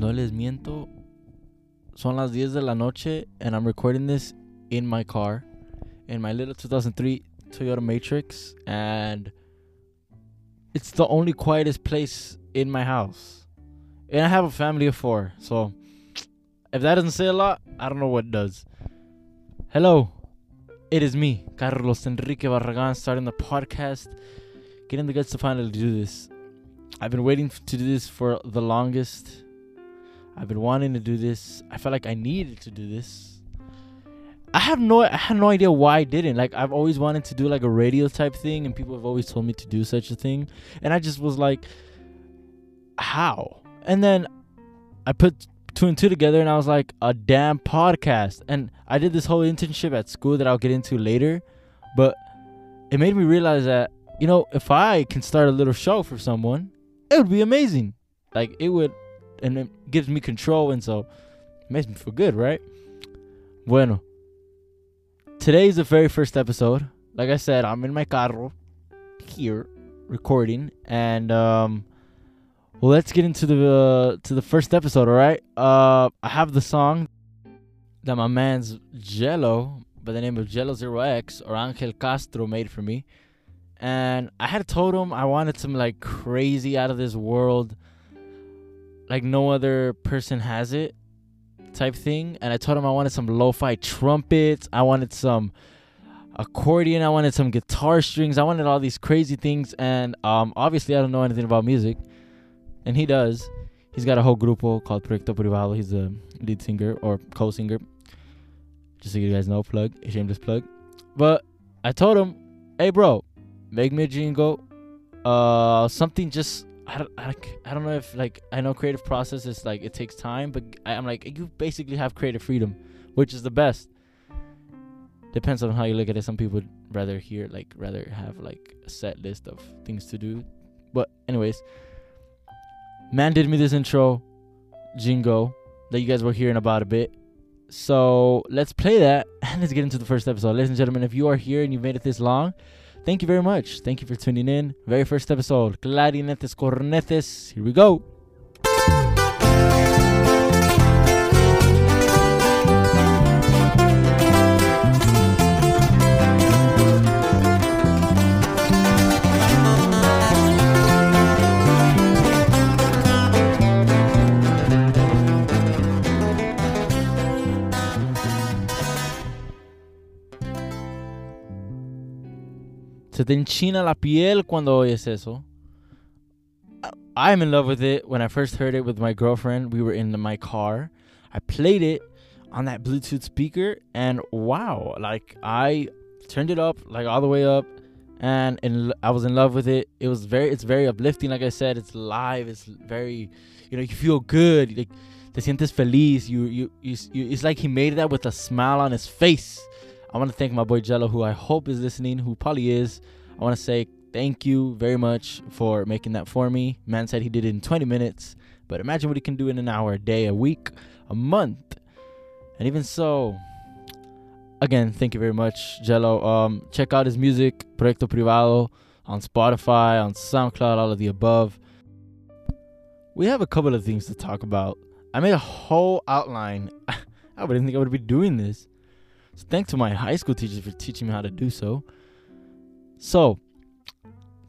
No les miento. Son las 10 de la noche and I'm recording this in my car in my little 2003 Toyota Matrix and it's the only quietest place in my house. And I have a family of 4. So if that doesn't say a lot, I don't know what does. Hello. It is me, Carlos Enrique Barragan, starting the podcast, getting the guts to finally do this. I've been waiting to do this for the longest. I've been wanting to do this. I felt like I needed to do this. I have no I had no idea why I didn't. Like I've always wanted to do like a radio type thing and people have always told me to do such a thing. And I just was like how? And then I put two and two together and I was like a damn podcast. And I did this whole internship at school that I'll get into later, but it made me realize that you know, if I can start a little show for someone, it would be amazing. Like it would and it gives me control and so it makes me feel good, right? Bueno. Today's the very first episode. Like I said, I'm in my carro here recording and um well let's get into the uh, to the first episode, all right? Uh I have the song that my man's Jello by the name of Jello Zero X or Angel Castro made for me. And I had told him I wanted some like crazy out of this world like no other person has it type thing. And I told him I wanted some lo-fi trumpets. I wanted some accordion. I wanted some guitar strings. I wanted all these crazy things. And um, obviously I don't know anything about music, and he does. He's got a whole grupo called Proyecto Privado. He's the lead singer or co-singer. Just so you guys know, plug, a shameless plug. But I told him, hey bro, make me a jingle. Uh, something just I don't, I, I don't know if like I know creative process is like it takes time, but I, I'm like you basically have creative freedom, which is the best. Depends on how you look at it. Some people would rather hear like rather have like a set list of things to do, but anyways, man did me this intro, jingo that you guys were hearing about a bit. So let's play that and let's get into the first episode, ladies and gentlemen. If you are here and you've made it this long, thank you very much. Thank you for tuning in. Very first episode, Clarinetes Cornetes. Here we go. Se te enchina la piel cuando oyes eso. I'm in love with it. When I first heard it with my girlfriend, we were in my car. I played it on that Bluetooth speaker, and wow, like I turned it up, like all the way up, and in, I was in love with it. It was very, it's very uplifting. Like I said, it's live. It's very, you know, you feel good. Like te sientes feliz. You, you, you, you it's like he made that with a smile on his face. I want to thank my boy Jello, who I hope is listening, who probably is. I want to say thank you very much for making that for me. Man said he did it in 20 minutes, but imagine what he can do in an hour, a day, a week, a month. And even so, again, thank you very much, Jello. Um, check out his music, Proyecto Privado, on Spotify, on SoundCloud, all of the above. We have a couple of things to talk about. I made a whole outline. I wouldn't think I would be doing this. Thanks to my high school teachers for teaching me how to do so. So,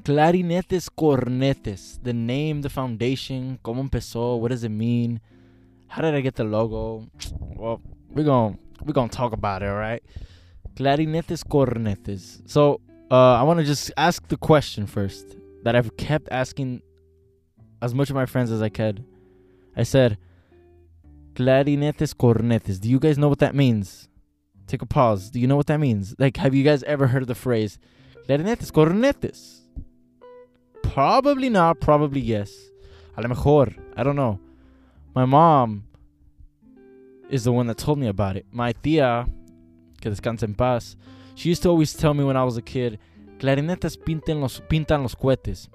clarinetes cornetes, the name, the foundation, cómo empezó, what does it mean? How did I get the logo? Well, we're going to we're going to talk about it, all right? Clarinetes cornetes. So, uh, I want to just ask the question first that I've kept asking as much of my friends as I could. I said, clarinetes cornetes. Do you guys know what that means? Take a pause. Do you know what that means? Like, have you guys ever heard of the phrase clarinetes, cornetes? Probably not. Probably yes. A lo mejor. I don't know. My mom is the one that told me about it. My tia, que descansa en paz, she used to always tell me when I was a kid, clarinetes pintan los, pintan los cohetes.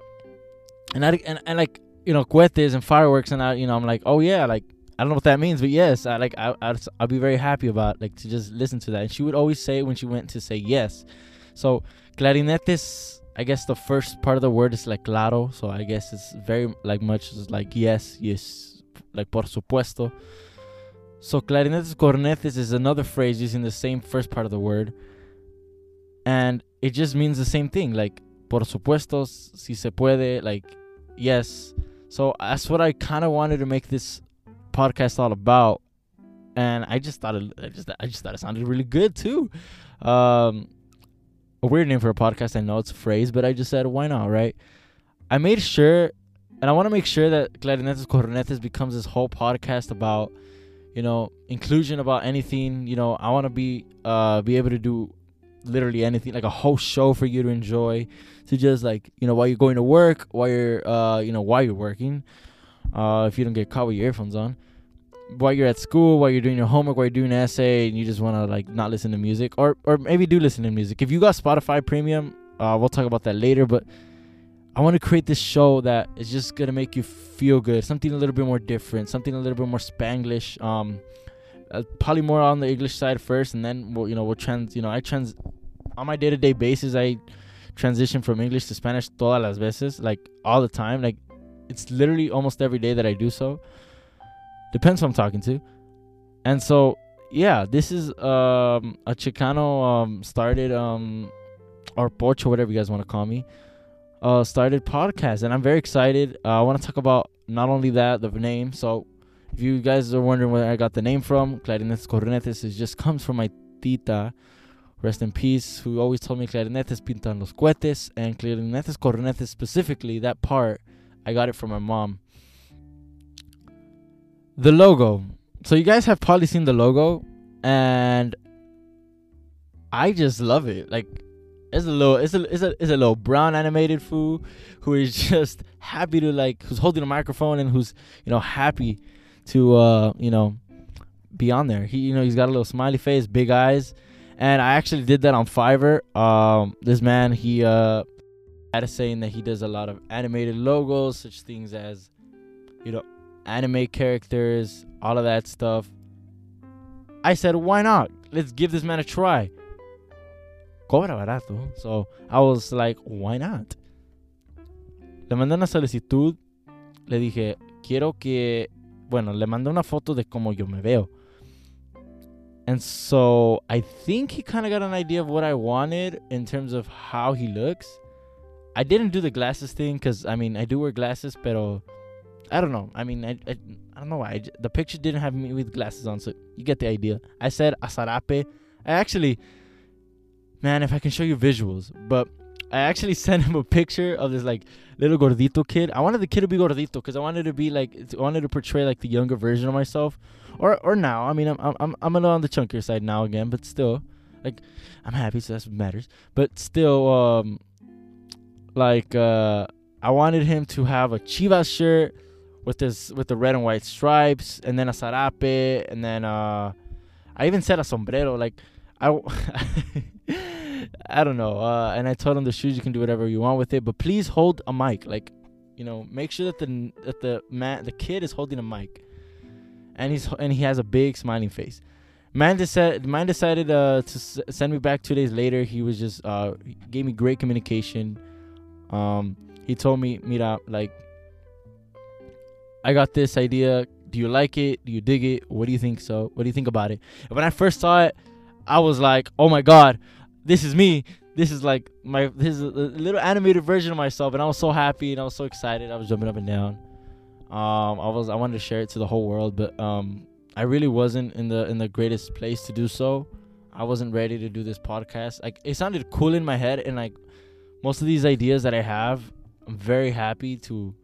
And I, and, and like, you know, cohetes and fireworks and I, you know, I'm like, oh yeah, like, I don't know what that means, but yes, I like I I'd, I'd be very happy about like to just listen to that. And she would always say when she went to say yes. So clarinetes, I guess the first part of the word is like claro. So I guess it's very like much like yes, yes, like por supuesto. So clarinetes cornetes is another phrase using the same first part of the word, and it just means the same thing, like por supuesto, si se puede, like yes. So that's what I kind of wanted to make this podcast all about, and I just thought it, I just I just thought it sounded really good too. Um, a weird name for a podcast. I know it's a phrase, but I just said why not, right? I made sure, and I want to make sure that Clarinetes Cornetes becomes this whole podcast about, you know, inclusion about anything. You know, I want to be uh be able to do literally anything, like a whole show for you to enjoy, to just like you know while you're going to work, while you're uh you know while you're working, uh if you don't get caught with your earphones on, while you're at school, while you're doing your homework, while you're doing an essay, and you just want to like not listen to music, or or maybe do listen to music. If you got Spotify Premium, uh, we'll talk about that later. But I want to create this show that is just gonna make you feel good, something a little bit more different, something a little bit more Spanglish. Um, uh, probably more on the English side first, and then we'll you know we'll trans. You know, I trans on my day to day basis. I transition from English to Spanish todas las veces, like all the time. Like it's literally almost every day that I do so. Depends who I'm talking to. And so, yeah, this is um, a Chicano um, started, um, or Pocho, whatever you guys want to call me, uh, started podcast. And I'm very excited. Uh, I want to talk about not only that, the name. So, if you guys are wondering where I got the name from, Clarinetes Cornetes, it just comes from my tita, rest in peace, who always told me clarinetes pintan los cohetes, and clarinetes cornetes specifically, that part, I got it from my mom the logo. So you guys have probably seen the logo, and I just love it. Like it's a little, it's a, it's a, it's a little brown animated fool who is just happy to like, who's holding a microphone and who's you know happy to uh you know be on there. He you know he's got a little smiley face, big eyes, and I actually did that on Fiverr. Um, this man he uh had a saying that he does a lot of animated logos, such things as you know anime characters, all of that stuff. I said, why not? Let's give this man a try. Cobra barato. So I was like, why not? Le mandé una solicitud. Le dije, quiero que. Bueno, le mandé una foto de cómo yo me veo. And so I think he kind of got an idea of what I wanted in terms of how he looks. I didn't do the glasses thing because, I mean, I do wear glasses, pero I don't know. I mean, I, I, I don't know why. the picture didn't have me with glasses on, so you get the idea. I said a sarape. I actually, man, if I can show you visuals, but I actually sent him a picture of this like little gordito kid. I wanted the kid to be gordito because I wanted to be like, I wanted to portray like the younger version of myself, or or now. I mean, I'm I'm I'm a little on the chunkier side now again, but still, like, I'm happy, so that's what matters. But still, um, like, uh, I wanted him to have a Chivas shirt with this with the red and white stripes, and then a sarape, and then uh, I even said a sombrero. Like I, I don't know. Uh, and I told him the shoes you can do whatever you want with it, but please hold a mic. Like, you know, make sure that the that the man the kid is holding a mic, and he's and he has a big smiling face. Man decided man decided uh, to s- send me back two days later. He was just uh, gave me great communication. Um, he told me, Mira, like I got this idea. Do you like it? Do you dig it? What do you think so? What do you think about it? When I first saw it, I was like, oh my god, this is me. This is like my this is a little animated version of myself, and I was so happy and I was so excited. I was jumping up and down. Um, I was I wanted to share it to the whole world, but um, I really wasn't in the in the greatest place to do so. I wasn't ready to do this podcast. Like it sounded cool in my head, and like most of these ideas that I have, I'm very happy to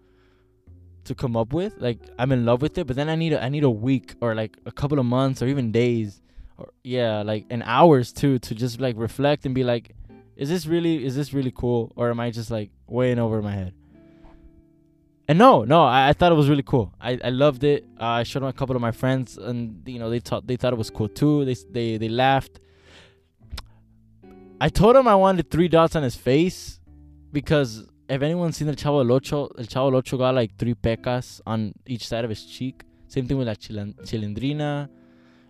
to come up with. Like I'm in love with it, but then I need a, I need a week or like a couple of months or even days or yeah, like an hours too to just like reflect and be like, is this really is this really cool or am I just like way in over my head? And no, no, I, I thought it was really cool. I, I loved it. Uh, I showed a couple of my friends, and you know they thought they thought it was cool too. They they they laughed. I told him I wanted three dots on his face because if anyone's seen the Chavo del Ocho, El Chavo del Ocho got like three pecas on each side of his cheek. Same thing with La Chilindrina.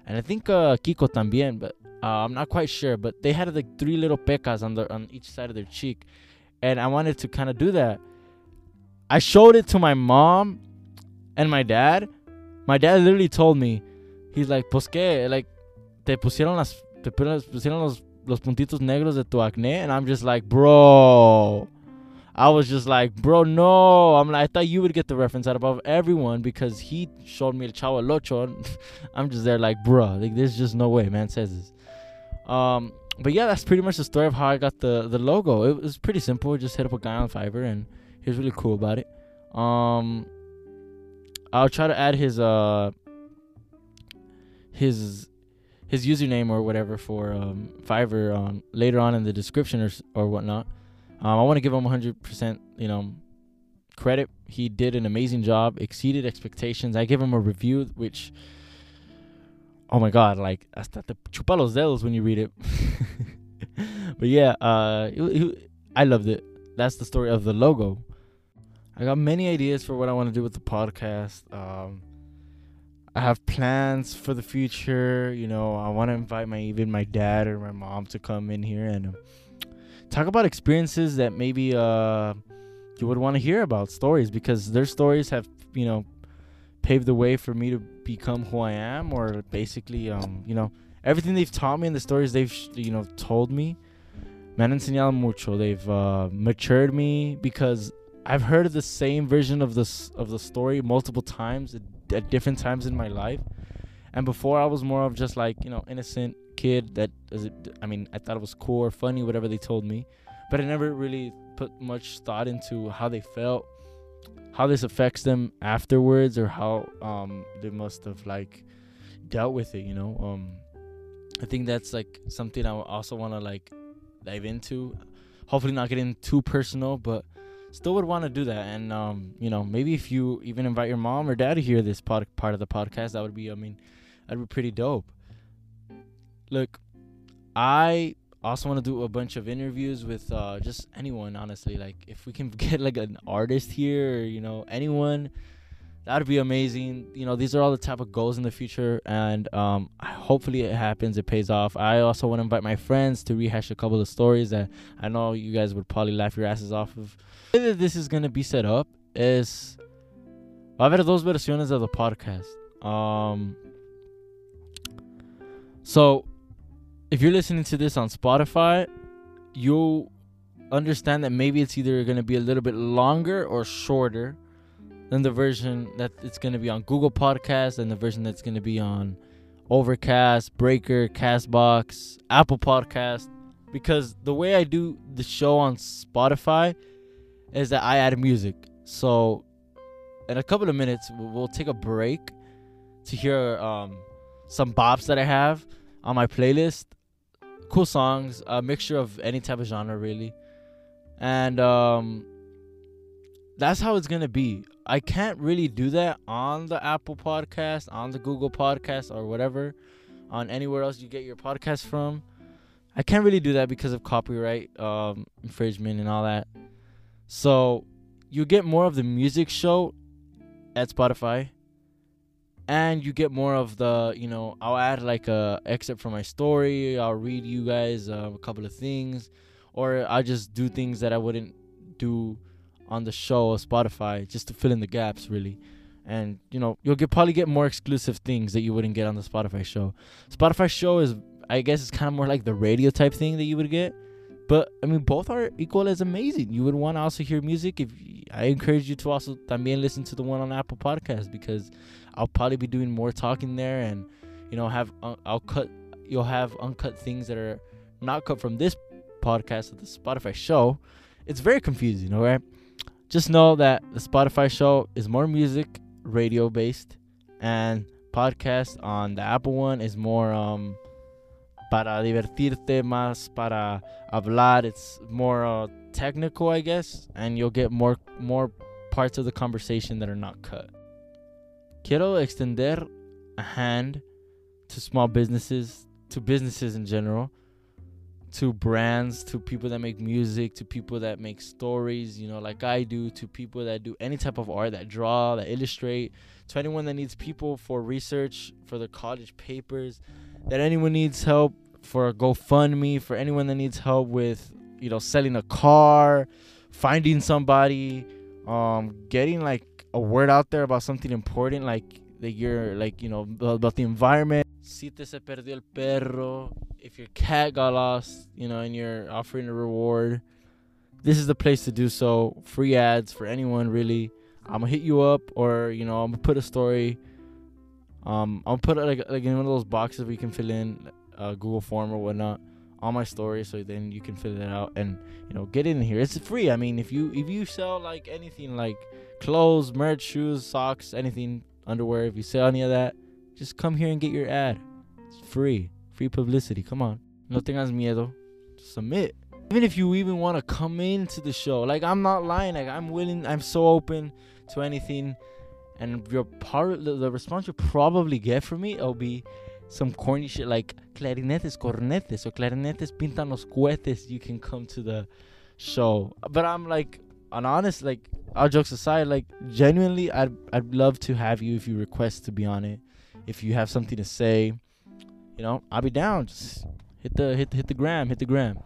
And I think uh, Kiko también, but uh, I'm not quite sure. But they had like three little pecas on, the, on each side of their cheek. And I wanted to kind of do that. I showed it to my mom and my dad. my dad literally told me, he's like, pues que, like, te pusieron las, te pusieron los, los puntitos negros de tu acné, and I'm just like, bro. I was just like, bro, no. I'm like, I thought you would get the reference out above everyone because he showed me the Chavo Locho. I'm just there like, bro, like there's just no way, man says this. Um, but yeah, that's pretty much the story of how I got the the logo. It was pretty simple. Just hit up a guy on Fiverr, and he was really cool about it. Um, I'll try to add his uh his his username or whatever for um, Fiverr um, later on in the description or or whatnot. Um, I want to give him 100%, you know, credit. He did an amazing job, exceeded expectations. I give him a review, which, oh my god, like hasta te chupa los dedos when you read it. but yeah, uh, I loved it. That's the story of the logo. I got many ideas for what I want to do with the podcast. Um, I have plans for the future. You know, I want to invite my even my dad or my mom to come in here and. Uh, talk about experiences that maybe uh, you would want to hear about stories because their stories have you know paved the way for me to become who I am or basically um, you know everything they've taught me and the stories they've you know told me. Me han enseñado mucho. They've uh, matured me because I've heard the same version of this of the story multiple times at, at different times in my life. And before I was more of just like you know innocent kid that I mean I thought it was cool or funny whatever they told me, but I never really put much thought into how they felt, how this affects them afterwards, or how um they must have like dealt with it. You know, um, I think that's like something I also want to like dive into. Hopefully, not getting too personal, but still would want to do that. And um, you know, maybe if you even invite your mom or dad to hear this pod- part of the podcast, that would be, I mean, that'd be pretty dope. Look, I also want to do a bunch of interviews with uh, just anyone, honestly. Like, if we can get like an artist here, or, you know, anyone, that'd be amazing. You know, these are all the type of goals in the future, and um, hopefully it happens. It pays off. I also want to invite my friends to rehash a couple of stories that I know you guys would probably laugh your asses off of. The way that this is gonna be set up is va a haber dos versiones of the podcast. Um, so if you're listening to this on Spotify, you'll understand that maybe it's either going to be a little bit longer or shorter than the version that it's going to be on Google Podcast and the version that's going to be on Overcast, Breaker, Castbox, Apple Podcast. Because the way I do the show on Spotify is that I add music. So, in a couple of minutes, we'll take a break to hear um, some bops that I have on my playlist cool songs, a mixture of any type of genre really, and um, that's how it's gonna be. I can't really do that on the Apple Podcast, on the Google Podcast, or whatever, on anywhere else you get your podcast from. I can't really do that because of copyright um, infringement and all that. So you get more of the music show at Spotify and you get more of the you know i'll add like a excerpt from my story. I'll read you guys uh, a couple of things. Or i just do things that i wouldn't do on the show or spotify just to fill in the gaps really. And you know you'll get probably get more exclusive things that you wouldn't get on the spotify show. Spotify show is i guess it's kind of more like the radio type thing that you would get but I mean, both are equal as amazing. You would want to also hear music. If I encourage you to also también listen to the one on Apple Podcast because I'll probably be doing more talking there, and you know, have uh, I'll cut. You'll have uncut things that are not cut from this podcast of the Spotify show. It's very confusing. All right, just know that the Spotify show is more music, radio based, and podcast on the Apple one is more um para divertirte, más para hablar. It's more uh, technical, I guess, and you'll get more more parts of the conversation that are not cut. Quiero extender a hand to small businesses, to businesses in general, to brands, to people that make music, to people that make stories, you know, like I do, to people that do any type of art, that draw, that illustrate, to anyone that needs people for research, for their college papers, that anyone needs help for a GoFundMe for anyone that needs help with you know selling a car, finding somebody, um, getting like a word out there about something important. Like that you're like you know about the environment. Si te se perdió el perro. If your cat got lost, you know, and you're offering a reward, this is the place to do so. Free ads for anyone really. I'm gonna hit you up, or you know, I'm gonna put a story. Um, I'll put it like like in one of those boxes where you can fill in a Google form or whatnot on my story, so then you can fill it out and you know get in here. It's free. I mean, if you if you sell like anything like clothes, merch, shoes, socks, anything, underwear, if you sell any of that, just come here and get your ad. It's free, free publicity. Come on, no tengas miedo. Submit. Even if you even want to come into the show, like I'm not lying. Like I'm willing. I'm so open to anything. And your part, the, response you probably get from me, it'll be some corny shit like clarinetes, cornetes, or clarinetes pintan los cohetes. You can come to the show. But I'm like, an honest, like, all jokes aside, like, genuinely, I'd I'd love to have you if you request to be on it. If you have something to say, you know, I'll be down. Just hit the hit hit the gram, hit the gram,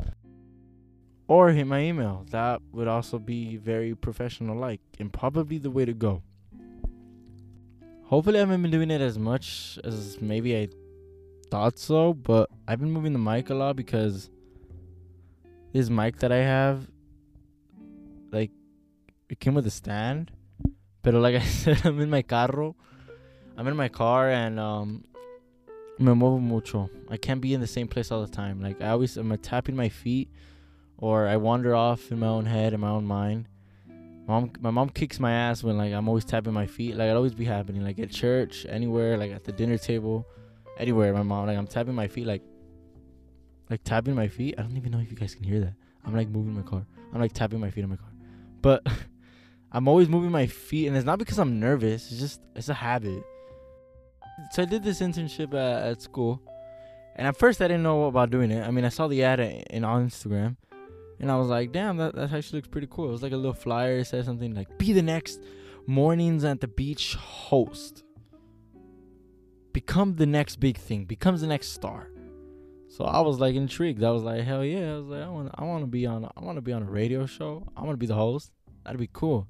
or hit my email. That would also be very professional, like, and probably the way to go. Hopefully, I haven't been doing it as much as maybe I thought so, but I've been moving the mic a lot because this mic that I have, like, it came with a stand. But like I said, I'm in my carro. I'm in my car and um, me muevo mucho. I can't be in the same place all the time. Like I always, I'm tapping my feet, or I wander off in my own head, in my own mind mom my mom kicks my ass when like I'm always tapping my feet. Like it always be happening. Like at church, anywhere, like at the dinner table, anywhere. My mom like I'm tapping my feet like like tapping my feet. I don't even know if you guys can hear that. I'm like moving my car. I'm like tapping my feet in my car. But I'm always moving my feet and it's not because I'm nervous. It's just it's a habit. So I did this internship at, at school. And at first I didn't know about doing it. I mean, I saw the ad in on Instagram and I was like, damn, that, that actually looks pretty cool. It was like a little flyer. It said something like, be the next mornings at the beach host. Become the next big thing. Becomes the next star. So I was like intrigued. I was like, hell yeah. I was like, I want I wanna be on I wanna be on a radio show. I wanna be the host. That'd be cool.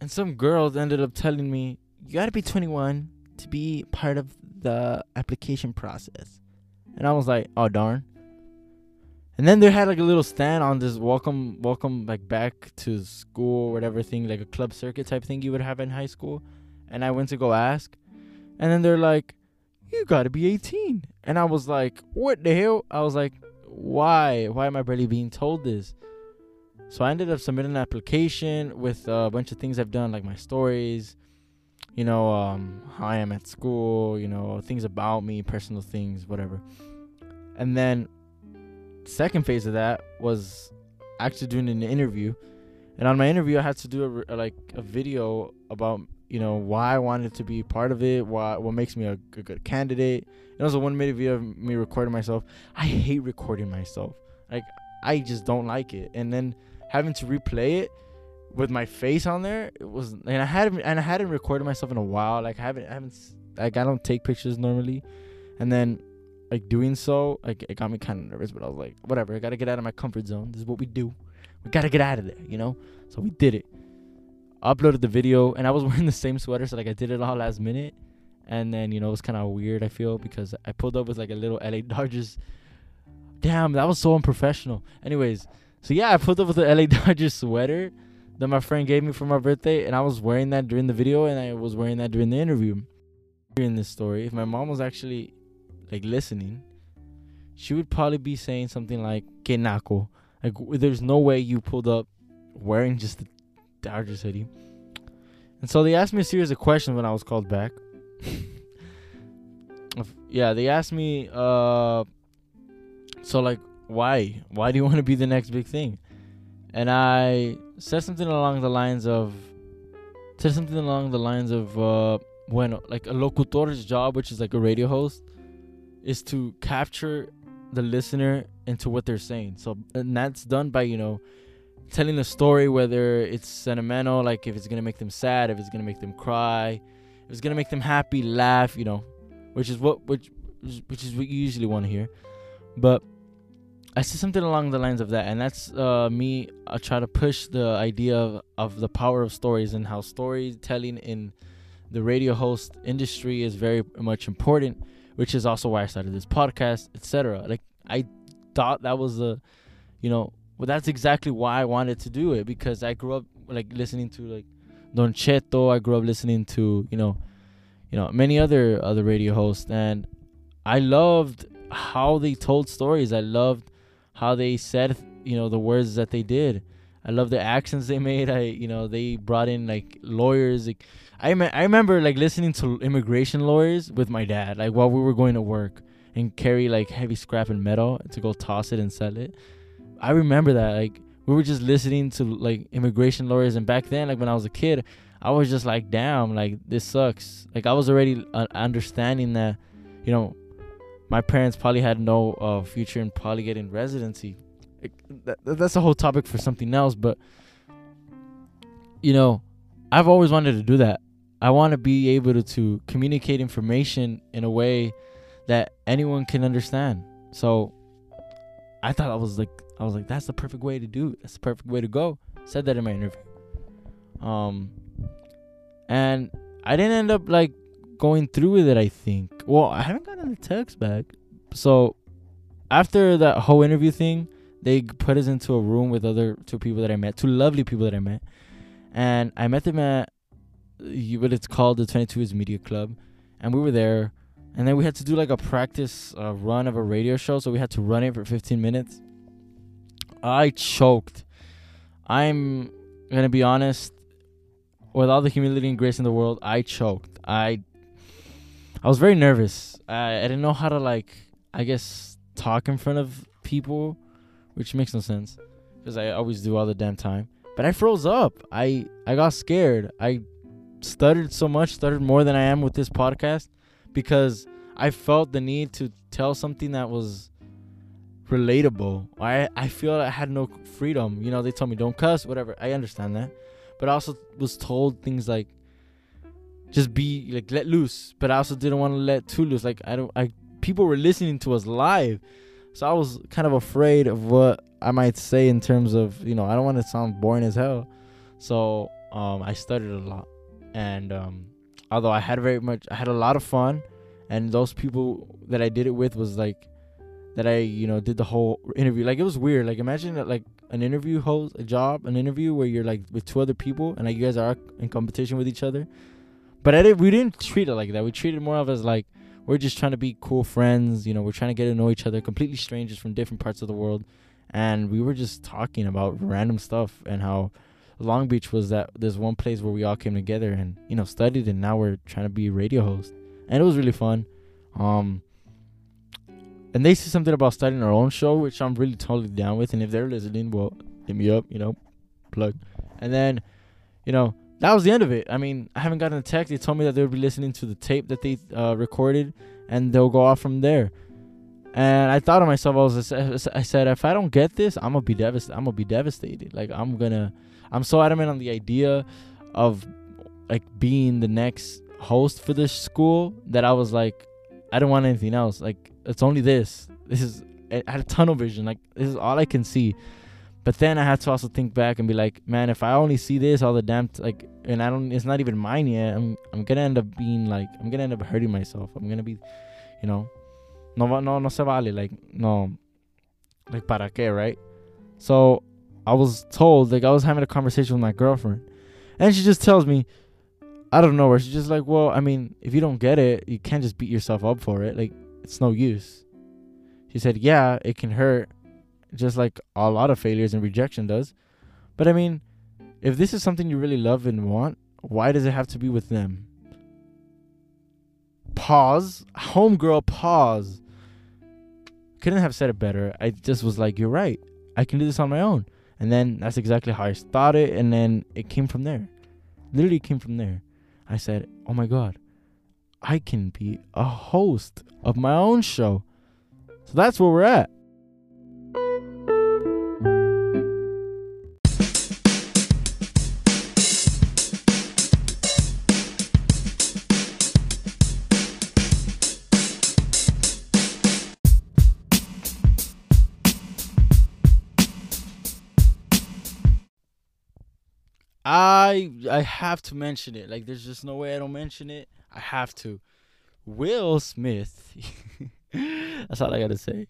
And some girls ended up telling me, you gotta be 21 to be part of the application process. And I was like, oh darn. And then they had like a little stand on this welcome, welcome like back to school, whatever thing, like a club circuit type thing you would have in high school. And I went to go ask, and then they're like, "You gotta be 18." And I was like, "What the hell?" I was like, "Why? Why am I barely being told this?" So I ended up submitting an application with a bunch of things I've done, like my stories, you know, um, how I am at school, you know, things about me, personal things, whatever. And then second phase of that was actually doing an interview, and on my interview I had to do a, like a video about you know why I wanted to be part of it, why what makes me a, a good candidate. It was a one minute video of me recording myself. I hate recording myself. Like I just don't like it, and then having to replay it with my face on there, it was and I hadn't and I hadn't recorded myself in a while. Like I haven't I haven't like I don't take pictures normally, and then like doing so, like it got me kind of nervous. But I was like, whatever, I gotta get out of my comfort zone. This is what we do. We gotta get out of there, you know. So we did it. Uploaded the video, and I was wearing the same sweater, so like I did it all last minute. And then you know it was kind of weird. I feel because I pulled up with like a little LA Dodgers. Damn, that was so unprofessional. Anyways, so yeah, I pulled up with the LA Dodgers sweater that my friend gave me for my birthday, and I was wearing that during the video, and I was wearing that during the interview. In this story, if my mom was actually like listening, she would probably be saying something like "Que naco." Like, there's no way you pulled up wearing just the Dodgers City. And so they asked me a series of questions when I was called back. yeah, they asked me, uh, so like, why? Why do you want to be the next big thing? And I said something along the lines of, said something along the lines of, uh, bueno, like a locutor's job, which is like a radio host is to capture the listener into what they're saying. So and that's done by, you know, telling a story whether it's sentimental, like if it's gonna make them sad, if it's gonna make them cry, if it's gonna make them happy, laugh, you know, which is what which which is what you usually want to hear. But I said something along the lines of that, and that's uh, me. I try to push the idea of, of the power of stories and how storytelling in the radio host industry is very much important, which is also why I started this podcast, etc. Like I thought that was the, you know, well that's exactly why I wanted to do it because I grew up like listening to like Don Cheto. I grew up listening to you know, you know many other other radio hosts, and I loved how they told stories. I loved how they said you know the words that they did. I love the actions they made. I you know they brought in like lawyers. Like, I me- I remember like listening to immigration lawyers with my dad like while we were going to work and carry like heavy scrap and metal to go toss it and sell it. I remember that like we were just listening to like immigration lawyers and back then like when I was a kid I was just like damn like this sucks. Like I was already uh, understanding that you know my parents probably had no uh, future in probably getting residency. It, that, that's a whole topic for something else, but you know, I've always wanted to do that. I want to be able to, to communicate information in a way that anyone can understand. So I thought I was like I was like that's the perfect way to do it. That's the perfect way to go. Said that in my interview. Um and I didn't end up like going through with it, I think. Well, I haven't gotten the text back. So after that whole interview thing, they put us into a room with other two people that I met, two lovely people that I met. And I met them at what it's called the 22 West Media Club. And we were there. And then we had to do like a practice uh, run of a radio show. So we had to run it for 15 minutes. I choked. I'm to be honest. With all the humility and grace in the world, I choked. I I was very nervous. I, I didn't know how to like I guess talk in front of people, which makes no sense because I always do all the damn time. But I froze up. I I got scared. I stuttered so much, stuttered more than I am with this podcast because I felt the need to tell something that was relatable. I I feel I had no freedom. You know, they told me don't cuss, whatever. I understand that. But I also was told things like just be like let loose, but I also didn't want to let too loose. Like I don't I people were listening to us live. So I was kind of afraid of what I might say in terms of, you know, I don't want to sound boring as hell. So um, I studied a lot. And um, although I had very much, I had a lot of fun. And those people that I did it with was like, that I, you know, did the whole interview. Like it was weird. Like imagine that, like an interview host, a job, an interview where you're like with two other people and like you guys are in competition with each other. But I did, we didn't treat it like that. We treated more of as like, we're just trying to be cool friends. You know, we're trying to get to know each other, completely strangers from different parts of the world. And we were just talking about random stuff and how Long Beach was that there's one place where we all came together and you know studied, and now we're trying to be radio hosts, and it was really fun. Um, and they said something about starting our own show, which I'm really totally down with. And if they're listening, well, hit me up, you know, plug. And then, you know, that was the end of it. I mean, I haven't gotten a text. They told me that they would be listening to the tape that they uh, recorded, and they'll go off from there. And I thought to myself, I was, I said, if I don't get this, I'm gonna be devastated. I'm gonna be devastated. Like I'm gonna, I'm so adamant on the idea of like being the next host for this school that I was like, I don't want anything else. Like it's only this. This is I had a tunnel vision. Like this is all I can see. But then I had to also think back and be like, man, if I only see this all the damn t- like, and I don't, it's not even mine yet. I'm, I'm gonna end up being like, I'm gonna end up hurting myself. I'm gonna be, you know, no, no, no se vale. Like, no, like para qué, right? So I was told, like, I was having a conversation with my girlfriend, and she just tells me, I don't know where she's just like, well, I mean, if you don't get it, you can't just beat yourself up for it. Like, it's no use. She said, yeah, it can hurt just like a lot of failures and rejection does. But I mean, if this is something you really love and want, why does it have to be with them? Pause. Homegirl, pause. Couldn't have said it better. I just was like, you're right. I can do this on my own. And then that's exactly how I started. And then it came from there. Literally came from there. I said, oh my God, I can be a host of my own show. So that's where we're at. I I have to mention it. Like there's just no way I don't mention it. I have to. Will Smith. That's all I gotta say.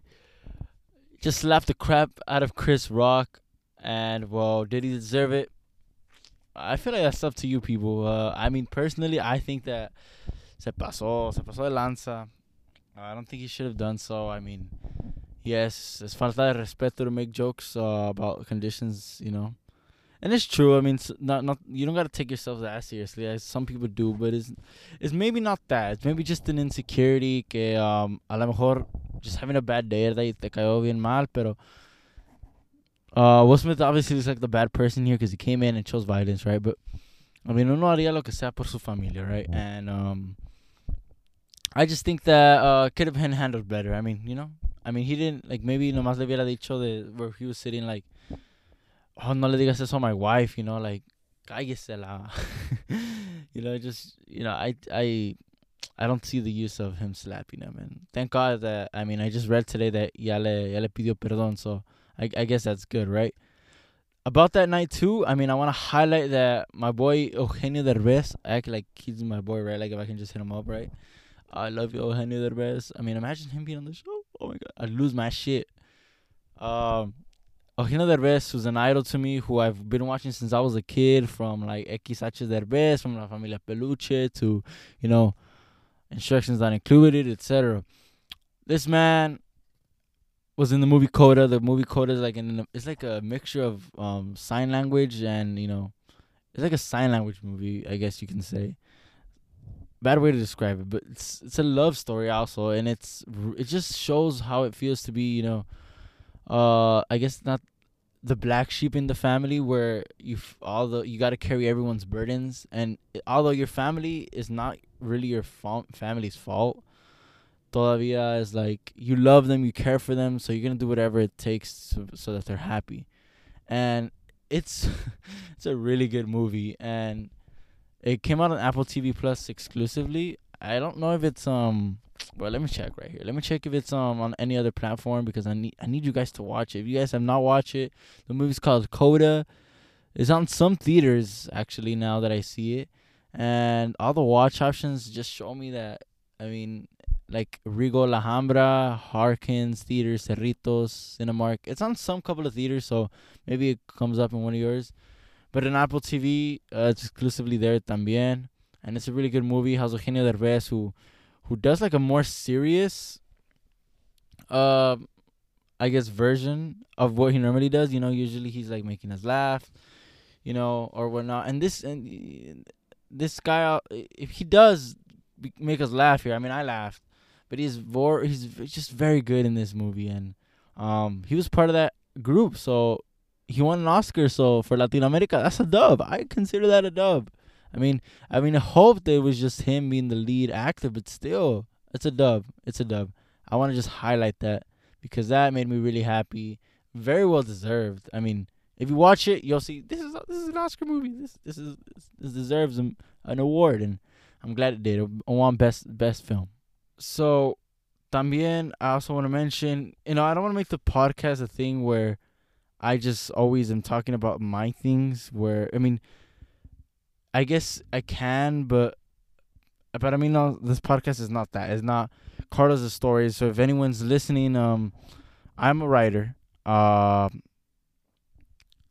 Just slapped the crap out of Chris Rock, and well, did he deserve it? I feel like that's up to you people. Uh, I mean, personally, I think that se pasó, se pasó de lanza. I don't think he should have done so. I mean, yes, es falta de respeto to make jokes uh, about conditions, you know. And it's true. I mean, not not you don't gotta take yourself that seriously. As some people do, but it's it's maybe not that. It's maybe just an insecurity que um a lo mejor just having a bad day, y te cayó bien mal, pero. Uh, Will Smith obviously is like the bad person here because he came in and chose violence, right? But I mean, uno haría lo que sea por su familia, right? And um, I just think that uh could have been handled better. I mean, you know, I mean, he didn't like maybe nomás le hubiera dicho de where he was sitting like oh, no le digas eso a my wife, you know, like, cállesela. you know, just, you know, I, I, I don't see the use of him slapping him. And thank God that, I mean, I just read today that ya le, ya le pidió perdón. So I, I guess that's good, right? About that night, too, I mean, I want to highlight that my boy Eugenio Derbez, I act like he's my boy, right? Like, if I can just hit him up, right? I love you, Eugenio Derbez. I mean, imagine him being on the show. Oh my God. I'd lose my shit. Um, Eugenio Derbez, who's an idol to me, who I've been watching since I was a kid, from like XH Derbez, from La Familia Peluche to, you know, Instructions Not Included, etc. This man was in the movie Coda. The movie Coda is like it's like a mixture of um, sign language and you know, it's like a sign language movie, I guess you can say. Bad way to describe it, but it's it's a love story also, and it's it just shows how it feels to be you know uh I guess not the black sheep in the family where you all the you got to carry everyone's burdens. And although your family is not really your fa- family's fault todavía is like you love them you care for them so you're going to do whatever it takes so that they're happy. And it's it's a really good movie and it came out on Apple TV Plus exclusively I don't know if it's um well, let me check right here. Let me check if it's um on any other platform because I need I need you guys to watch it. If you guys have not watched it, the movie's called Coda. It's on some theaters actually now that I see it, and all the watch options just show me that. I mean, like Regal Alhambra, Harkins Theaters, Cerritos, Cinemark. It's on some couple of theaters, so maybe it comes up in one of yours. But in Apple TV, uh, it's exclusively there también, and it's a really good movie. Has Eugenio Derbez who who does like a more serious uh I guess version of what he normally does. You know, usually he's like making us laugh, you know, or whatnot. And this and this guy, uh, if he does make us laugh here, I mean, I laughed, but he's vor- he's just very good in this movie, and um, he was part of that group, so he won an Oscar. So for Latin America, that's a dub. I consider that a dub. I mean, I mean, I hoped it was just him being the lead actor, but still, it's a dub. It's a dub. I want to just highlight that because that made me really happy. Very well deserved. I mean, if you watch it, you'll see this is this is an Oscar movie. This this is this deserves an, an award, and I'm glad it did. I want best best film. So, también I also want to mention, you know, I don't want to make the podcast a thing where I just always am talking about my things. Where I mean I guess I can, but but I mean, no, this podcast is not that. It's not Carlos' stories. So if anyone's listening, um, I'm a writer. Uh,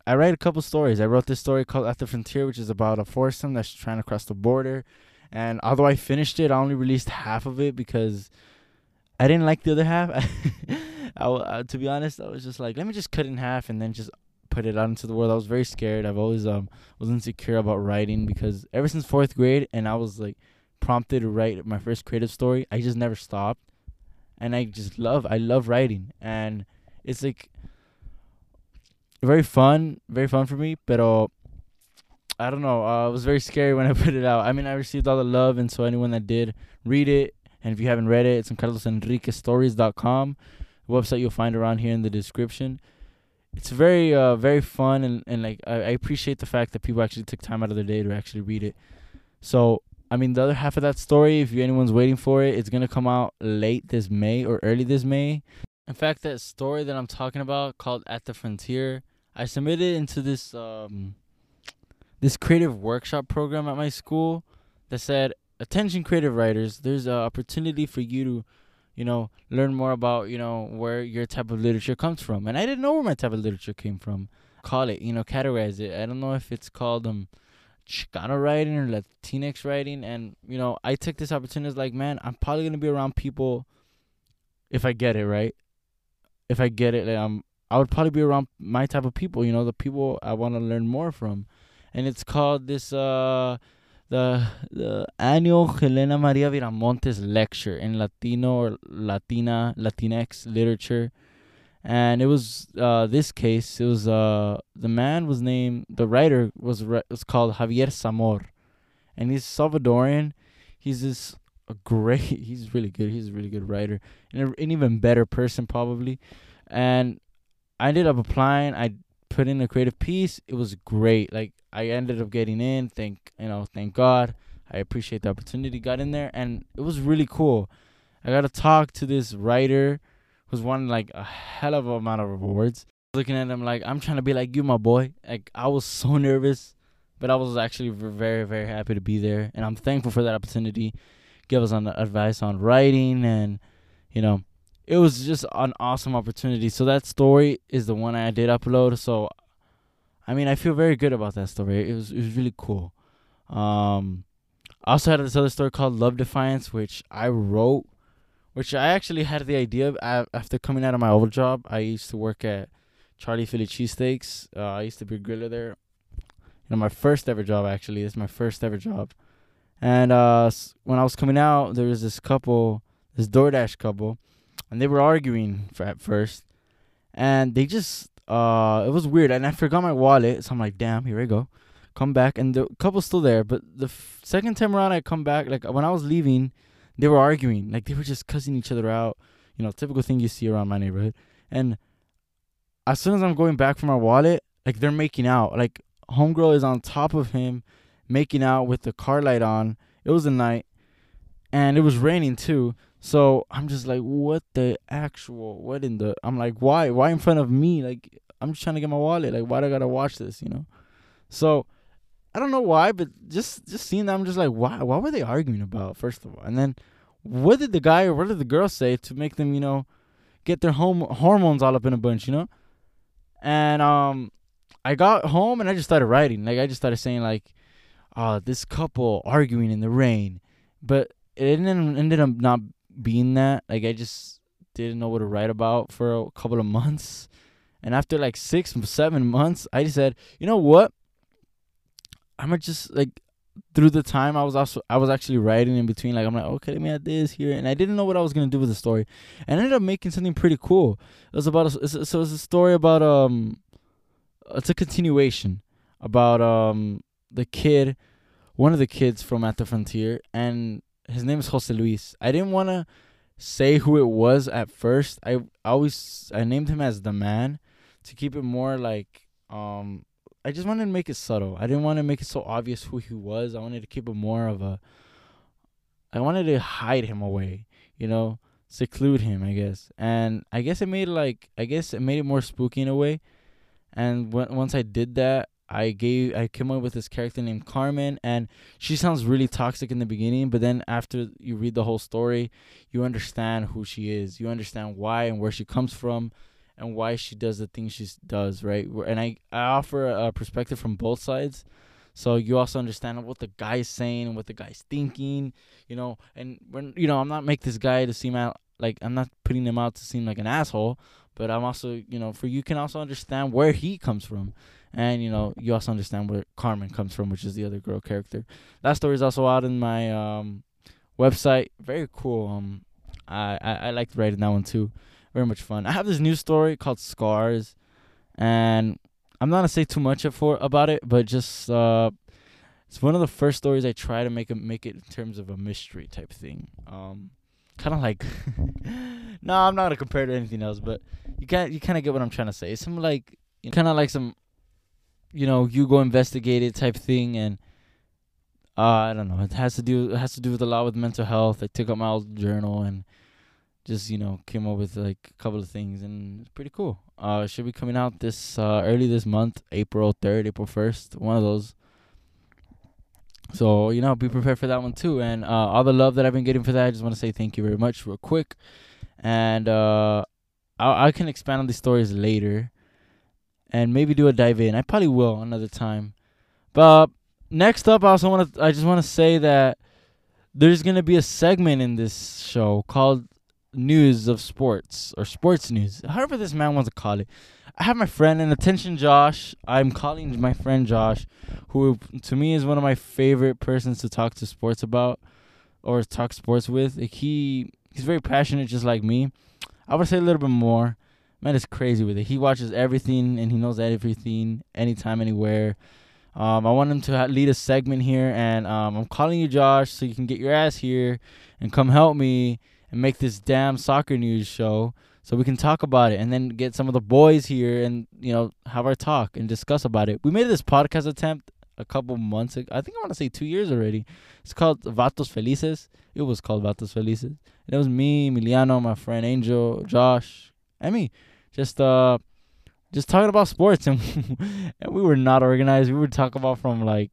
I write a couple stories. I wrote this story called At the Frontier, which is about a foursome that's trying to cross the border. And although I finished it, I only released half of it because I didn't like the other half. I, uh, to be honest, I was just like, let me just cut it in half and then just put it out into the world. I was very scared. I've always um was insecure about writing because ever since fourth grade, and I was like prompted to write my first creative story. I just never stopped, and I just love. I love writing, and it's like very fun, very fun for me. But I don't know. Uh, it was very scary when I put it out. I mean, I received all the love, and so anyone that did read it, and if you haven't read it, it's on carlosenriquestories.com. The website you'll find around here in the description it's very uh very fun and and like I, I appreciate the fact that people actually took time out of their day to actually read it. So I mean the other half of that story, if you anyone's waiting for it, it's gonna come out late this May or early this May. In fact, that story that I'm talking about called At the Frontier, I submitted into this um this creative workshop program at my school that said, "Attention, creative writers! There's an opportunity for you to." You know, learn more about you know where your type of literature comes from, and I didn't know where my type of literature came from. Call it, you know, categorize it. I don't know if it's called um Chicano writing or Latinx writing. And, you know, I took this opportunity as like, man, I'm probably to be around people if I get it, right? If I get it, like, um, I would probably be around my type of people, you know, the people I want to learn more from. And it's called this, uh, the the annual Helena Maria Viramontes lecture in Latino or Latina Latinx literature and it was uh, this case. It was uh, the man was named the writer was was called Javier Zamora, and he's Salvadorian. He's this a great. He's really good. He's a really good writer and an even better person probably. And I ended up applying. I put in a creative piece. It was great. Like I ended up getting in. Thank you know. Thank God. I appreciate the opportunity. Got in there, and it was really cool. I got to talk to this writer who's won like a hell of a amount of awards. Looking at him like I'm trying to be like you, my boy. Like I was so nervous, but I was actually very very happy to be there, and I'm thankful for that opportunity. Give us on advice on writing, and you know, it was just an awesome opportunity. So that story is the one I did upload. So, I mean, I feel very good about that story. It was it was really cool. Um, I also had this other story called Love Defiance, which I wrote which I actually had the idea of after coming out of my old job. I used to work at Charlie Philly Cheesesteaks. Uh, I used to be a griller there. You know, my first ever job actually. It's my first ever job. And uh, when I was coming out, there was this couple, this DoorDash couple, and they were arguing for, at first, and they just uh, it was weird. And I forgot my wallet, so I'm like, damn, here I go. Come back, and the couple's still there. But the f- second time around, I come back. Like when I was leaving, they were arguing, like they were just cussing each other out. You know, typical thing you see around my neighborhood. And as soon as I'm going back for my wallet, like they're making out. Like homegirl is on top of him, making out with the car light on. It was a night, and it was raining too. So I'm just like, what the actual? What in the? I'm like, why? Why in front of me? Like I'm just trying to get my wallet. Like why do I gotta watch this? You know? So I don't know why, but just just seeing that, I'm just like, why? Why were they arguing about? First of all, and then what did the guy or what did the girl say to make them, you know, get their home hormones all up in a bunch, you know? And um, I got home and I just started writing. Like I just started saying like, uh, this couple arguing in the rain, but it ended ended up not being that. Like I just didn't know what to write about for a couple of months. And after like six, seven months, I just said, you know what? I'm gonna just like through the time I was also I was actually writing in between like I'm like okay let me add this here and I didn't know what I was gonna do with the story and I ended up making something pretty cool. It was about a, so it's a story about um it's a continuation about um the kid one of the kids from At the Frontier and his name is Jose Luis. I didn't want to say who it was at first. I always I named him as the man to keep it more like um I just wanted to make it subtle. I didn't want to make it so obvious who he was. I wanted to keep it more of a. I wanted to hide him away, you know, seclude him, I guess. And I guess it made like I guess it made it more spooky in a way. And once I did that, I gave I came up with this character named Carmen, and she sounds really toxic in the beginning, but then after you read the whole story, you understand who she is. You understand why and where she comes from and why she does the things she does, right? And I, I offer a perspective from both sides. So you also understand what the guy is saying and what the guy's thinking, you know. And when you know, I'm not make this guy to seem out like I'm not putting him out to seem like an asshole, but I'm also, you know, for you can also understand where he comes from, and you know, you also understand where Carmen comes from, which is the other girl character. That story is also out in my um website. Very cool. Um, I I, I liked writing that one too very much fun. I have this new story called Scars, and I'm not gonna say too much for about it, but just uh, it's one of the first stories I try to make a, make it in terms of a mystery type thing. Um, kind of like, no, I'm not gonna compare it to anything else, but you kind you kind of get what I'm trying to say. It's some like kind of like some, you know, you go investigate it type thing, and uh, I don't know. It has to do it has to do with a lot with mental health. I took out my old journal and just you know came up with like a couple of things and it's pretty cool. Uh, should be coming out this uh early this month, April third, April first, one of those. So you know, be prepared for that one too. And uh, all the love that I've been getting for that, I just want to say thank you very much, real quick. And uh, I, I can expand on these stories later, and maybe do a dive in. I probably will another time. But next up, I also want to. I just want to say that there's gonna be a segment in this show called news of sports or sports news, however this man wants to call it. I have my friend and attention Josh. I'm calling my friend Josh, who to me is one of my favorite persons to talk to sports about or talk sports with. He he's very passionate just like me. I would say a little bit more. Man is crazy with it. He watches everything and he knows everything anytime anywhere. Um, I want him to lead a segment here, and um, I'm calling you, Josh, so you can get your ass here and come help me and make this damn soccer news show so we can talk about it and then get some of the boys here and you know have our talk and discuss about it. We made this podcast attempt a couple months ago. I think I want to say two years already. It's called Vatos Felices. It was called Vatos Felices. And it was me, Emiliano, my friend Angel, Josh, and me. Just uh just talking about sports and and we were not organized. We would talk about from like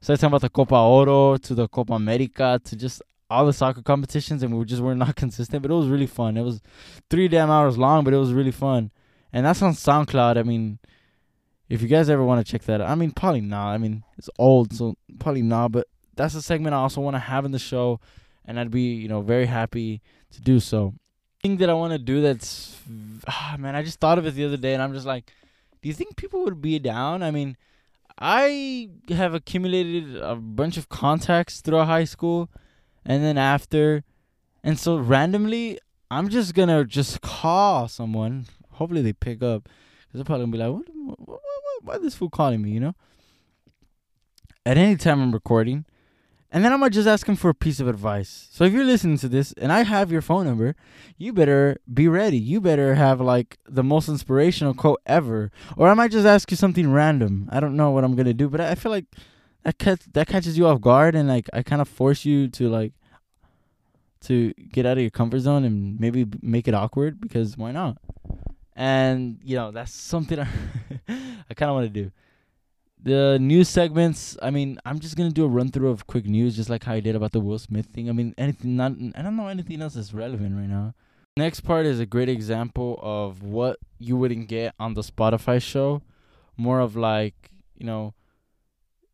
started talking about the Copa Oro to the Copa America to just all the soccer competitions and we just were not consistent, but it was really fun. It was three damn hours long, but it was really fun. And that's on SoundCloud. I mean, if you guys ever want to check that out, I mean, probably not. I mean, it's old, so probably not, but that's a segment I also want to have in the show, and I'd be, you know, very happy to do so. Thing that I want to do that's, ah, man, I just thought of it the other day, and I'm just like, do you think people would be down? I mean, I have accumulated a bunch of contacts throughout high school and then after and so randomly i'm just gonna just call someone. Hopefully they pick up. Because they're probably gonna be like what, what, what, why this fool calling me? You know? At any time i'm recording. And then i'm gonna just ask him for a piece of advice. So if you're listening to this and i have your phone number you better be ready. You better have like the most inspirational quote ever. Or i might just ask you something random. I don't know what i'm gonna do but i feel like that catch, that catches you off guard and like I kind of force you to like to get out of your comfort zone and maybe make it awkward because why not? And you know that's something I, I kind of want to do. The news segments. I mean, I'm just gonna do a run through of quick news, just like how I did about the Will Smith thing. I mean, anything. Not. I don't know anything else that's relevant right now. Next part is a great example of what you wouldn't get on the Spotify show. More of like you know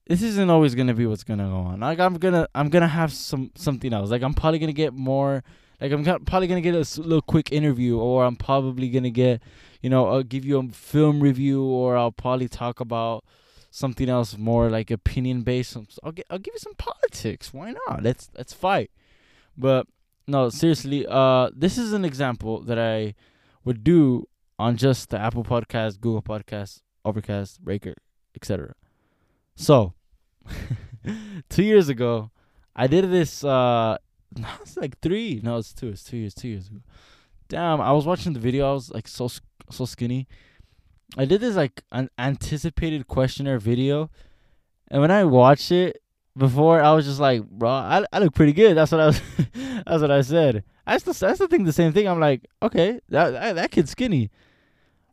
this isn't always gonna be what's gonna go on. Like I'm gonna I'm gonna have some something else. Like I'm probably gonna get more. Like I'm probably gonna get a little quick interview, or I'm probably gonna get, you know, I'll give you a film review, or I'll probably talk about something else more like opinion based. I'll get I'll give you some politics. Why not? Let's let's fight. But no, seriously, uh, this is an example that I would do on just the Apple Podcast, Google Podcast, Overcast, Breaker, etc. So, two years ago, I did this. Uh, no, it's like three. No, it's two. It's two years. Two years ago. Damn, I was watching the video. I was like so so skinny. I did this like an anticipated questionnaire video, and when I watched it before, I was just like, bro, I, I look pretty good. That's what I was. that's what I said. I still I still think the same thing. I'm like, okay, that that, that kid's skinny.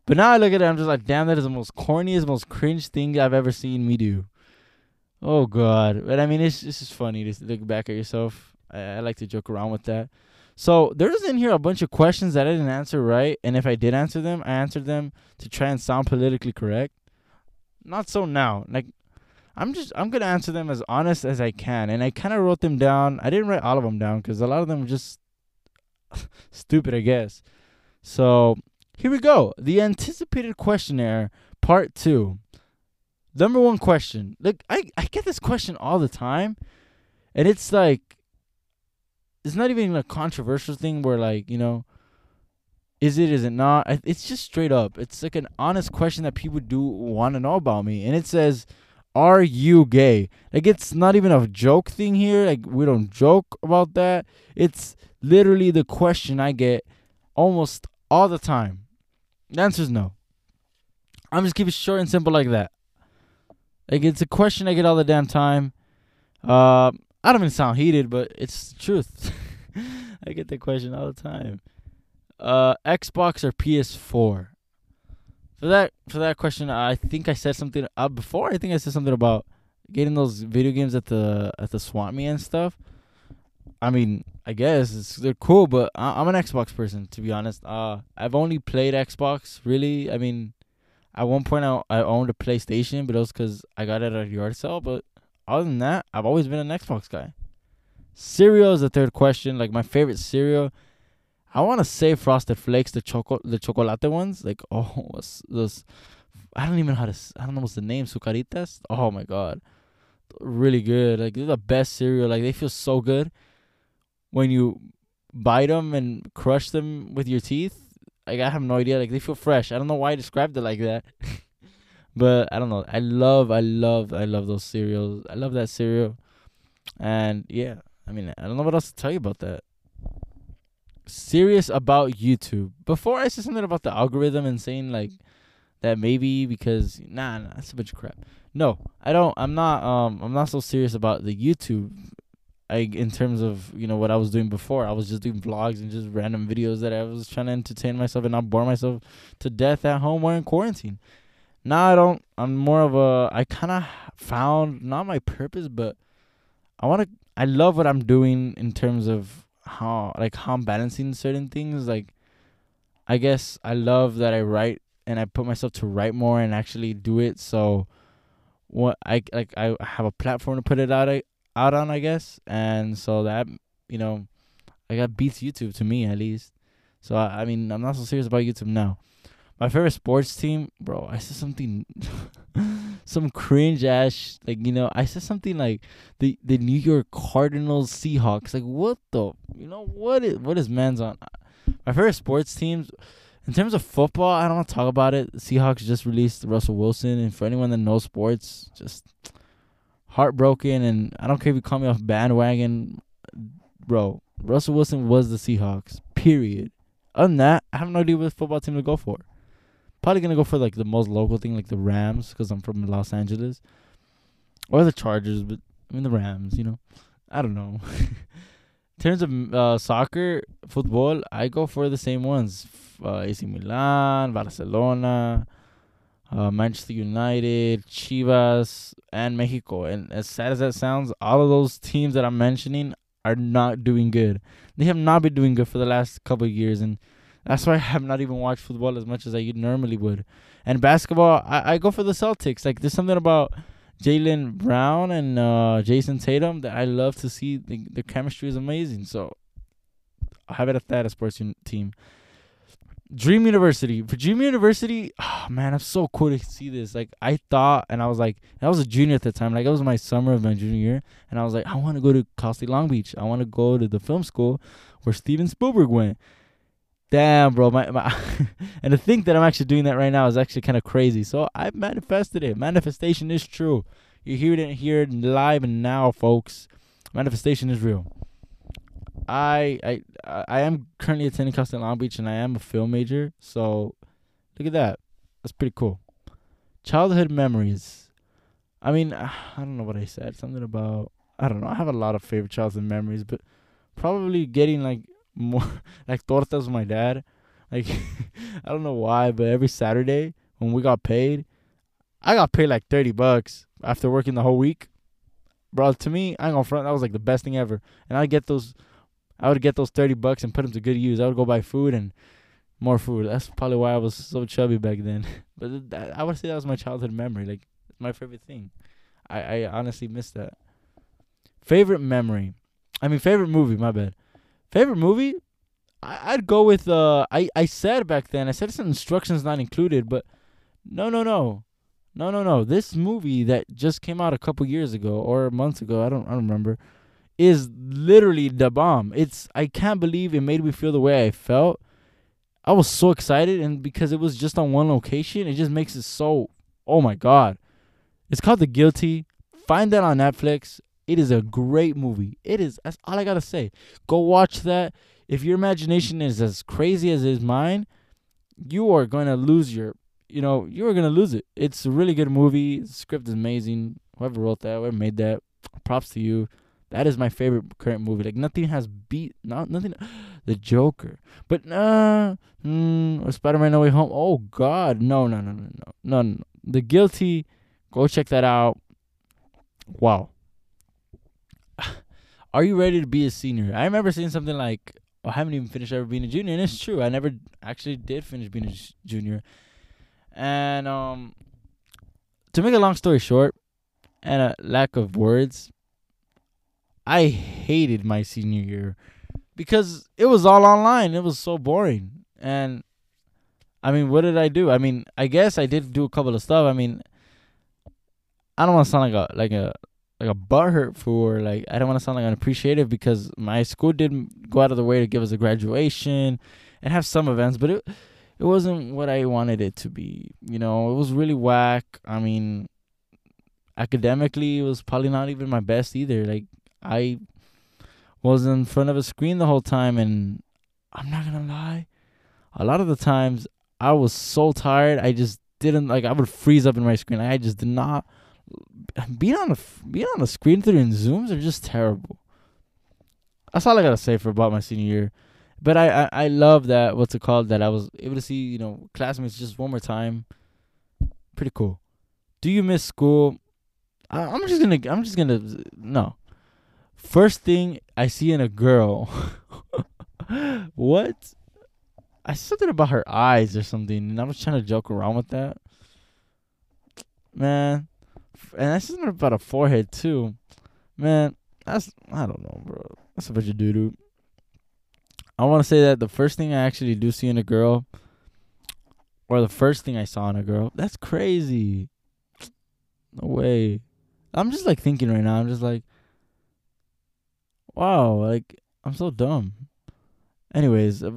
But now I look at it, I'm just like, damn, that is the most corniest, most cringe thing I've ever seen me do. Oh god, but I mean, it's it's just funny to look back at yourself. I, I like to joke around with that. So there's in here a bunch of questions that I didn't answer right, and if I did answer them, I answered them to try and sound politically correct. Not so now. Like I'm just I'm gonna answer them as honest as I can, and I kind of wrote them down. I didn't write all of them down because a lot of them were just stupid, I guess. So here we go. The anticipated questionnaire, part two. Number one question. Like I, I get this question all the time. And it's like it's not even a controversial thing where like, you know, is it is it not? It's just straight up. It's like an honest question that people do want to know about me. And it says, "Are you gay?" Like it's not even a joke thing here. Like we don't joke about that. It's literally the question I get almost all the time. The answer is no. I'm just keep it short and simple like that. Like it's a question I get all the damn time. Uh, I don't even sound heated, but it's the truth. I get that question all the time. Uh, Xbox or PS4? For that for that question, I think I said something uh, before. I think I said something about getting those video games at the at the swap me and stuff. I mean, I guess they're cool, but I, I'm an Xbox person to be honest. Uh, I've only played Xbox really. I mean, at one point I I owned a PlayStation, but it was because I got it at a yard sale. But other than that, I've always been an Xbox guy. Cereal is the third question. Like my favorite cereal, I want to say Frosted Flakes, the choco, the chocolate ones. Like oh, those? I don't even know how to. I don't know what's the name. Zucaritas. Oh my god, really good. Like they're the best cereal. Like they feel so good when you bite them and crush them with your teeth. Like I have no idea. Like they feel fresh. I don't know why I described it like that. but I don't know. I love, I love, I love those cereals. I love that cereal. And yeah, I mean, I don't know what else to tell you about that. Serious about YouTube. Before I said something about the algorithm and saying like that maybe because nah, nah, that's a bunch of crap. No, I don't. I'm not. Um, I'm not so serious about the YouTube. I in terms of you know what I was doing before. I was just doing vlogs and just random videos that I was trying to entertain myself and not bore myself to death at home or in quarantine. Now I don't. I'm more of a. I kind of found not my purpose, but I want to. I love what I'm doing in terms of how like how I'm balancing certain things. Like, I guess I love that I write and I put myself to write more and actually do it. So, what I like I have a platform to put it out out on, I guess, and so that you know, I got beats YouTube to me at least. So I, I mean, I'm not so serious about YouTube now. My favorite sports team, bro. I said something, some cringe ass, like you know. I said something like the the New York Cardinals Seahawks. Like what the, you know what is what is man's on? My favorite sports teams, in terms of football, I don't want to talk about it. Seahawks just released Russell Wilson, and for anyone that knows sports, just heartbroken. And I don't care if you call me off bandwagon, bro. Russell Wilson was the Seahawks. Period. Other than that, I have no idea what football team to go for. Probably gonna go for like the most local thing, like the Rams, because I'm from Los Angeles, or the Chargers. But I mean the Rams, you know. I don't know. In terms of uh, soccer, football, I go for the same ones: uh, AC Milan, Barcelona, uh, Manchester United, Chivas, and Mexico. And as sad as that sounds, all of those teams that I'm mentioning are not doing good. They have not been doing good for the last couple of years, and that's why I have not even watched football as much as I normally would. And basketball, I, I go for the Celtics. Like there's something about Jaylen Brown and uh, Jayson Tatum that I love to see. The, the chemistry is amazing. So I have it at that a sports team. Dream University. For Dream University, oh man, I'm so cool to see this. Like I thought, and I was like, I was a junior at the time. Like it was my summer of my junior year, and I was like, I want to go to Cal State Long Beach. I want to go to the film school where Steven Spielberg went. Damn, bro, my, my and to think that I'm actually doing that right now is actually kind of crazy. So I manifested it. Manifestation is true. You hear it here live and now, folks. Manifestation is real. I I I am currently attending Cal State Long Beach, and I am a film major. So look at that. That's pretty cool. Childhood memories. I mean, I don't know what I said. Something about I don't know. I have a lot of favorite childhood memories, but probably getting like more like tortas with my dad. Like I don't know why, but every Saturday when we got paid, I got paid like thirty bucks after working the whole week. Bro, to me, I ain't gonna front. That was like the best thing ever. And I get those, I would get those thirty bucks and put them to good use. I would go buy food and more food. That's probably why I was so chubby back then. but that, I would say that was my childhood memory. Like my favorite thing. I I honestly miss that. Favorite memory, I mean favorite movie. My bad. Favorite movie, I, I'd go with. Uh, I I said back then. I said it's instructions not included, but no no no. No, no, no. This movie that just came out a couple years ago or months ago, I don't I don't remember, is literally the bomb. It's I can't believe it made me feel the way I felt. I was so excited and because it was just on one location, it just makes it so oh my god. It's called The Guilty. Find that on Netflix. It is a great movie. It is that's all I got to say. Go watch that. If your imagination is as crazy as is mine, you are going to lose your you know, you are gonna lose it. It's a really good movie. The script is amazing. Whoever wrote that, whoever made that, props to you. That is my favorite current movie. Like nothing has beat, not nothing. The Joker, but uh, mm, or Spider-Man: No Way Home. Oh God, no, no, no, no, no, no, no. The Guilty. Go check that out. wow. Are you ready to be a senior? I remember seeing something like, oh, I haven't even finished ever being a junior, and it's true. I never actually did finish being a junior. And um, to make a long story short, and a lack of words, I hated my senior year because it was all online. It was so boring. And I mean, what did I do? I mean, I guess I did do a couple of stuff. I mean, I don't want to sound like a like a like a butthurt for like I don't want to sound like unappreciative because my school did go out of the way to give us a graduation and have some events, but it it wasn't what I wanted it to be. You know, it was really whack. I mean, academically, it was probably not even my best either. Like I was in front of a screen the whole time, and I'm not gonna lie, a lot of the times I was so tired. I just didn't like. I would freeze up in my screen. I just did not. Being on a being on a screen through in zooms are just terrible. That's all I gotta say for about my senior year. But I, I, I love that what's it called that I was able to see you know classmates just one more time. Pretty cool. Do you miss school? I, I'm just gonna I'm just gonna no. First thing I see in a girl. what? I something about her eyes or something, and I was trying to joke around with that. Man, and I said something about a forehead too. Man, that's I don't know, bro. That's a bunch of doo doo. I want to say that the first thing I actually do see in a girl, or the first thing I saw in a girl, that's crazy. No way. I'm just like thinking right now. I'm just like, wow, like I'm so dumb. Anyways, uh,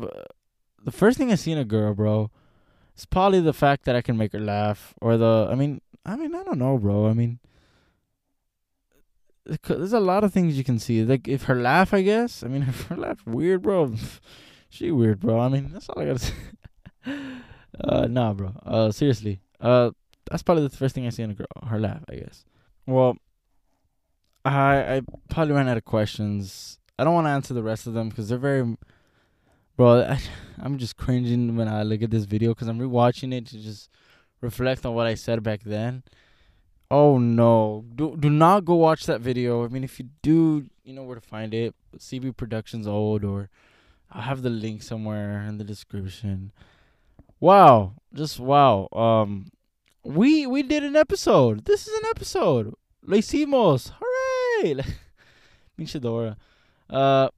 the first thing I see in a girl, bro, is probably the fact that I can make her laugh, or the. I mean, I mean, I don't know, bro. I mean, there's a lot of things you can see. Like if her laugh, I guess. I mean, if her laugh weird, bro. she weird, bro. I mean, that's all I gotta say. uh, nah, bro. Uh, seriously. Uh, that's probably the first thing I see in a girl. Her laugh, I guess. Well, I I probably ran out of questions. I don't want to answer the rest of them because they're very, bro. I, I'm just cringing when I look at this video because I'm rewatching it to just reflect on what I said back then. Oh no! Do do not go watch that video. I mean, if you do, you know where to find it. CB Productions old, or I'll have the link somewhere in the description. Wow, just wow. Um, we we did an episode. This is an episode. Lo! Pinche Dora. Uh,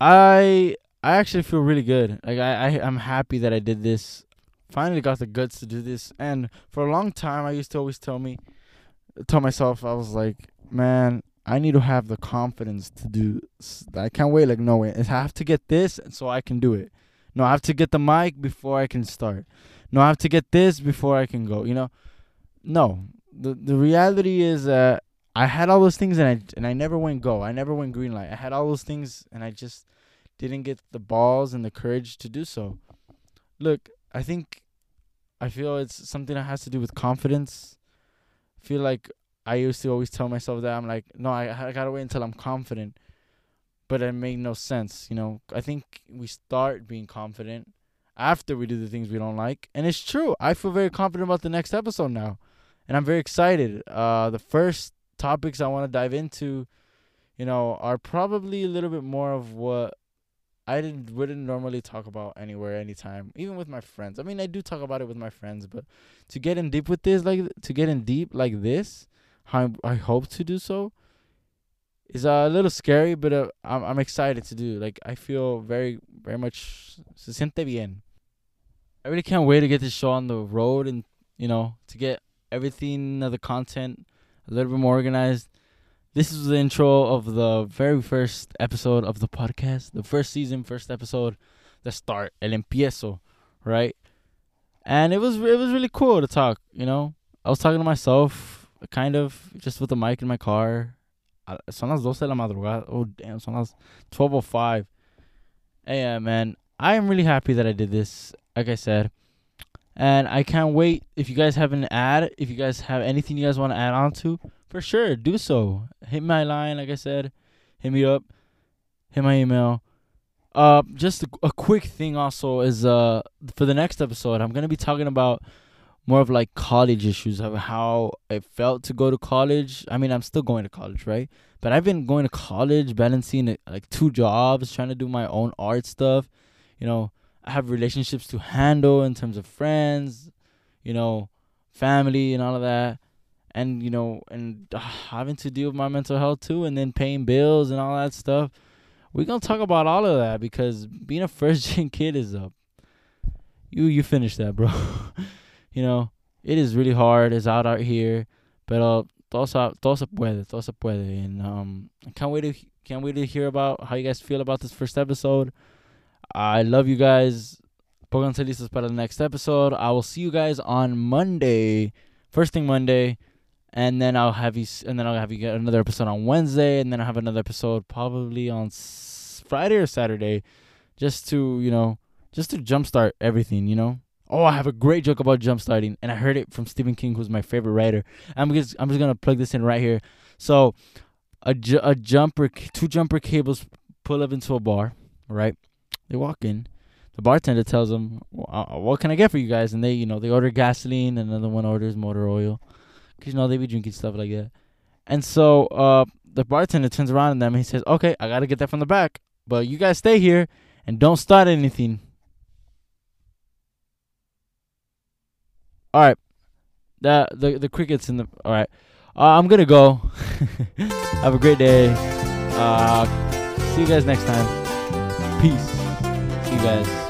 I I actually feel really good. Like I, I I'm happy that I did this. Finally got the guts to do this. And for a long time, I used to always tell me, tell myself, I was like, man, I need to have the confidence to do. I can't wait. Like no way. I have to get this, so I can do it. No, I have to get the mic before I can start. No, I have to get this before I can go. You know, no. The the reality is that I had all those things and I and I never went go. I never went green light. I had all those things and I just didn't get the balls and the courage to do so. Look, I think I feel it's something that has to do with confidence. I feel like I used to always tell myself that I'm like, no, I I gotta wait until I'm confident. But it made no sense, you know. I think we start being confident after we do the things we don't like. And it's true. I feel very confident about the next episode now. And I'm very excited. Uh the first topics I want to dive into, you know, are probably a little bit more of what I didn't wouldn't normally talk about anywhere anytime, even with my friends. I mean, I do talk about it with my friends, but to get in deep with this like to get in deep like this, how I hope to do so is a little scary, but uh, I'm I'm excited to do. Like I feel very very much se siente bien. I really can't wait to get this show on the road and you know to get everything of the content a little bit more organized. This is the intro of the very first episode of the podcast, the first season, first episode, the start, el empiezo, right? And it was it was really cool to talk. You know, I was talking to myself, kind of just with the mic in my car. Son las 12 de la madrugada. Oh damn, son las 12:05 a.m. Man, I am really happy that I did this like I said. And I can't wait. If you guys have an ad, if you guys have anything you guys want to add on to, for sure, do so. Hit my line, like I said. Hit me up. Hit my email. Uh, just a, a quick thing also is uh for the next episode, I'm gonna be talking about more of like college issues of how it felt to go to college. I mean, I'm still going to college, right? But I've been going to college, balancing like two jobs, trying to do my own art stuff. You know, I have relationships to handle in terms of friends, you know, family and all of that. And, you know, and uh, having to deal with my mental health too, and then paying bills and all that stuff. We're to talk about all of that because being a first gen kid is a. You, you finish that, bro. you know, it is really hard. It's out out here. But uh, todo se, todo se puede, todo se puede. And um, I can't wait to can't wait to hear about how you guys feel about this first episode. I love you guys. Pónganse listos para the next episode. I will see you guys on Monday, first thing Monday, and then I'll have you, and then I'll have you get another episode on Wednesday, and then I'll have another episode probably on Friday or Saturday, just to you know, just to jumpstart everything, you know. Oh, I have a great joke about jumpstarting, and I heard it from Stephen King, who's my favorite writer. I'm just I'm just gonna plug this in right here. So, a ju- a jumper, two jumper cables pull up into a bar, right? They walk in. The bartender tells them, uh, "What can I get for you guys?" And they, you know, they order gasoline. And another one orders motor oil, cause you know they be drinking stuff like that. And so, uh, the bartender turns around at them and he says, "Okay, I gotta get that from the back, but you guys stay here and don't start anything." All right, the the the crickets in the. All right, uh, I'm gonna go. Have a great day. Uh, see you guys next time. Peace. You guys.